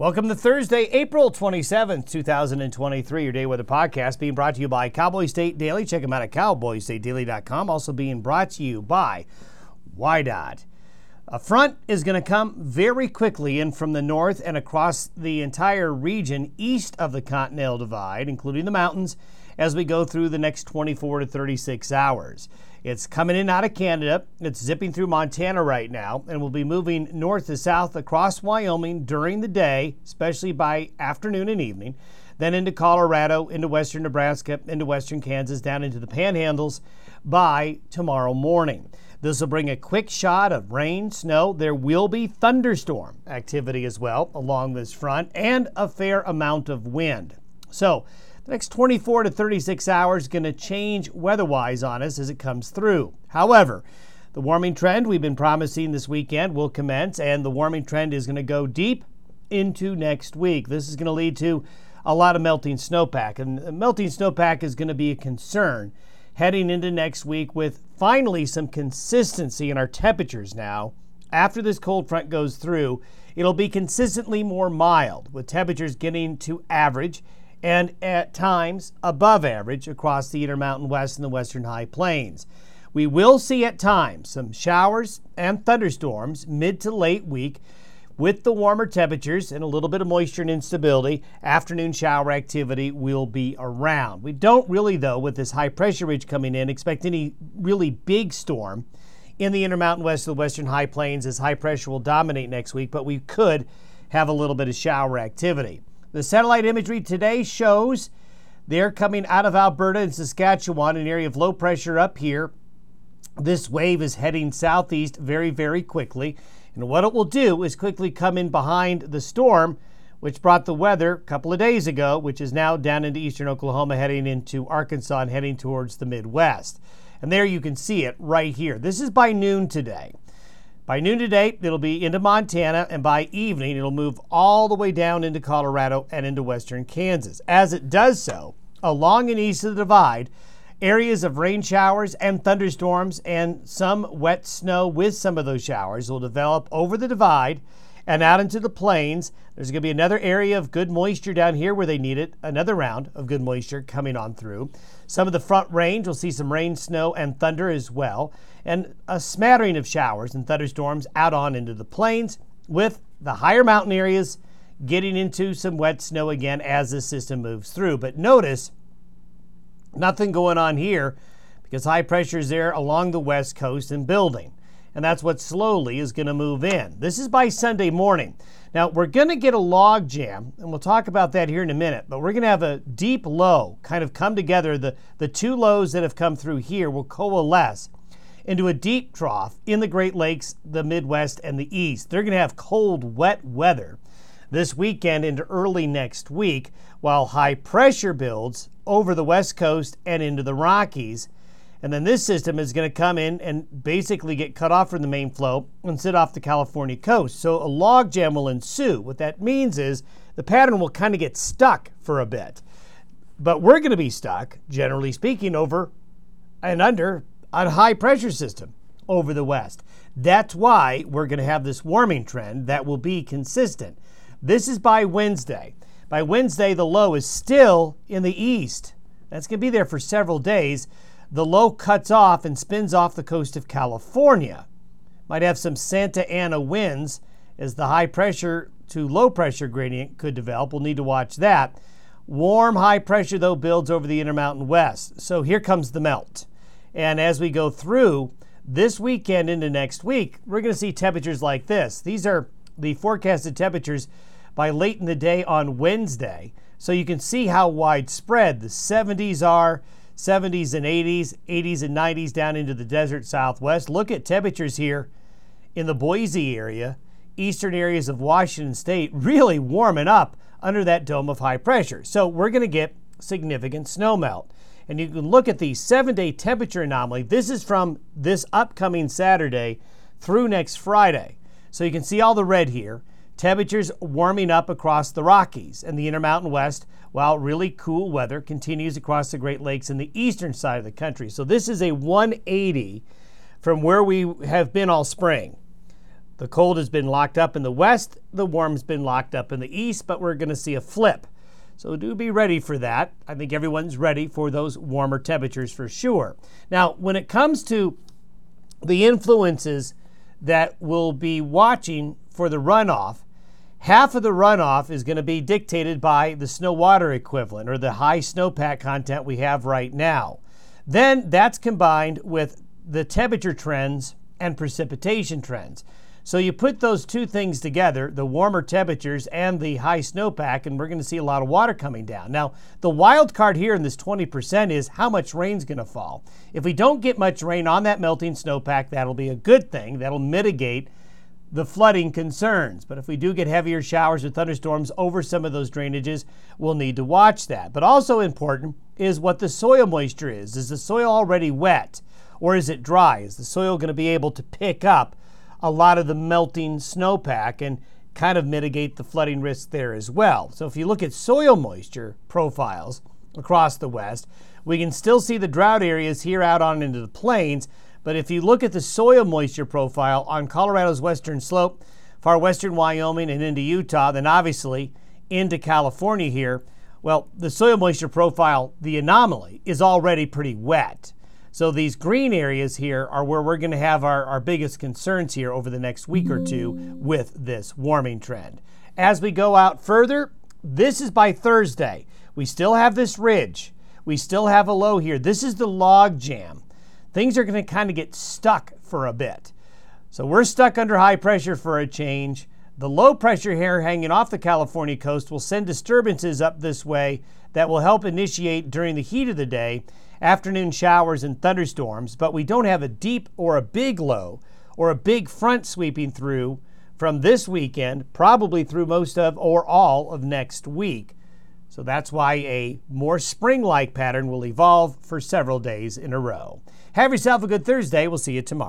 Welcome to Thursday, April 27th, 2023, your day weather podcast being brought to you by Cowboy State Daily. Check them out at cowboystatedaily.com. Also being brought to you by WYDOT. A front is going to come very quickly in from the north and across the entire region east of the Continental Divide, including the mountains, as we go through the next 24 to 36 hours. It's coming in out of Canada. It's zipping through Montana right now and will be moving north to south across Wyoming during the day, especially by afternoon and evening. Then into Colorado, into western Nebraska, into western Kansas, down into the panhandles by tomorrow morning. This will bring a quick shot of rain, snow. There will be thunderstorm activity as well along this front and a fair amount of wind. So, the next 24 to 36 hours is going to change weather-wise on us as it comes through. However, the warming trend we've been promising this weekend will commence, and the warming trend is going to go deep into next week. This is going to lead to a lot of melting snowpack, and melting snowpack is going to be a concern heading into next week with finally some consistency in our temperatures now. After this cold front goes through, it'll be consistently more mild, with temperatures getting to average and at times above average across the Intermountain West and the Western High Plains. We will see at times some showers and thunderstorms mid to late week with the warmer temperatures and a little bit of moisture and instability. Afternoon shower activity will be around. We don't really, though, with this high pressure ridge coming in, expect any really big storm in the Intermountain West of the Western High Plains as high pressure will dominate next week, but we could have a little bit of shower activity. The satellite imagery today shows they're coming out of Alberta and Saskatchewan, an area of low pressure up here. This wave is heading southeast very, very quickly. And what it will do is quickly come in behind the storm, which brought the weather a couple of days ago, which is now down into eastern Oklahoma, heading into Arkansas and heading towards the Midwest. And there you can see it right here. This is by noon today. By noon today, it'll be into Montana, and by evening, it'll move all the way down into Colorado and into western Kansas. As it does so, along and east of the divide, areas of rain showers and thunderstorms and some wet snow with some of those showers will develop over the divide and out into the plains. There's going to be another area of good moisture down here where they need it, another round of good moisture coming on through. Some of the front range will see some rain, snow, and thunder as well, and a smattering of showers and thunderstorms out on into the plains, with the higher mountain areas getting into some wet snow again as the system moves through. But notice nothing going on here because high pressure is there along the west coast and building and that's what slowly is going to move in. This is by Sunday morning. Now, we're going to get a log jam, and we'll talk about that here in a minute, but we're going to have a deep low kind of come together. The, the two lows that have come through here will coalesce into a deep trough in the Great Lakes, the Midwest, and the East. They're going to have cold, wet weather this weekend into early next week, while high pressure builds over the West Coast and into the Rockies and then this system is going to come in and basically get cut off from the main flow and sit off the California coast. So a log jam will ensue. What that means is the pattern will kind of get stuck for a bit. But we're going to be stuck, generally speaking, over and under a high pressure system over the west. That's why we're going to have this warming trend that will be consistent. This is by Wednesday. By Wednesday, the low is still in the east. That's going to be there for several days the low cuts off and spins off the coast of California. Might have some Santa Ana winds as the high pressure to low pressure gradient could develop. We'll need to watch that. Warm high pressure, though, builds over the Intermountain West. So here comes the melt. And as we go through this weekend into next week, we're going to see temperatures like this. These are the forecasted temperatures by late in the day on Wednesday. So you can see how widespread the 70s are. 70s and 80s, 80s and 90s down into the desert southwest. Look at temperatures here in the Boise area, eastern areas of Washington state, really warming up under that dome of high pressure. So we're going to get significant snow melt. And you can look at the seven day temperature anomaly. This is from this upcoming Saturday through next Friday. So you can see all the red here. Temperatures warming up across the Rockies and the Intermountain West, while really cool weather continues across the Great Lakes in the eastern side of the country. So this is a 180 from where we have been all spring. The cold has been locked up in the west, the warm's been locked up in the east, but we're going to see a flip. So do be ready for that. I think everyone's ready for those warmer temperatures for sure. Now, when it comes to the influences that we'll be watching for the runoff, half of the runoff is going to be dictated by the snow water equivalent or the high snowpack content we have right now. Then that's combined with the temperature trends and precipitation trends. So you put those two things together, the warmer temperatures and the high snowpack, and we're going to see a lot of water coming down. Now, the wild card here in this 20% is how much rain's going to fall. If we don't get much rain on that melting snowpack, that'll be a good thing. That'll mitigate the flooding concerns. But if we do get heavier showers or thunderstorms over some of those drainages, we'll need to watch that. But also important is what the soil moisture is. Is the soil already wet or is it dry? Is the soil going to be able to pick up a lot of the melting snowpack and kind of mitigate the flooding risk there as well. So if you look at soil moisture profiles across the west, we can still see the drought areas here out on into the plains. But if you look at the soil moisture profile on Colorado's western slope, far western Wyoming, and into Utah, then obviously into California here, well, the soil moisture profile, the anomaly, is already pretty wet. So these green areas here are where we're going to have our, our biggest concerns here over the next week or two with this warming trend. As we go out further, this is by Thursday. We still have this ridge. We still have a low here. This is the log jam. Things are going to kind of get stuck for a bit. So we're stuck under high pressure for a change. The low pressure here hanging off the California coast will send disturbances up this way that will help initiate during the heat of the day afternoon showers and thunderstorms, but we don't have a deep or a big low or a big front sweeping through from this weekend, probably through most of or all of next week. So that's why a more spring like pattern will evolve for several days in a row. Have yourself a good Thursday. We'll see you tomorrow.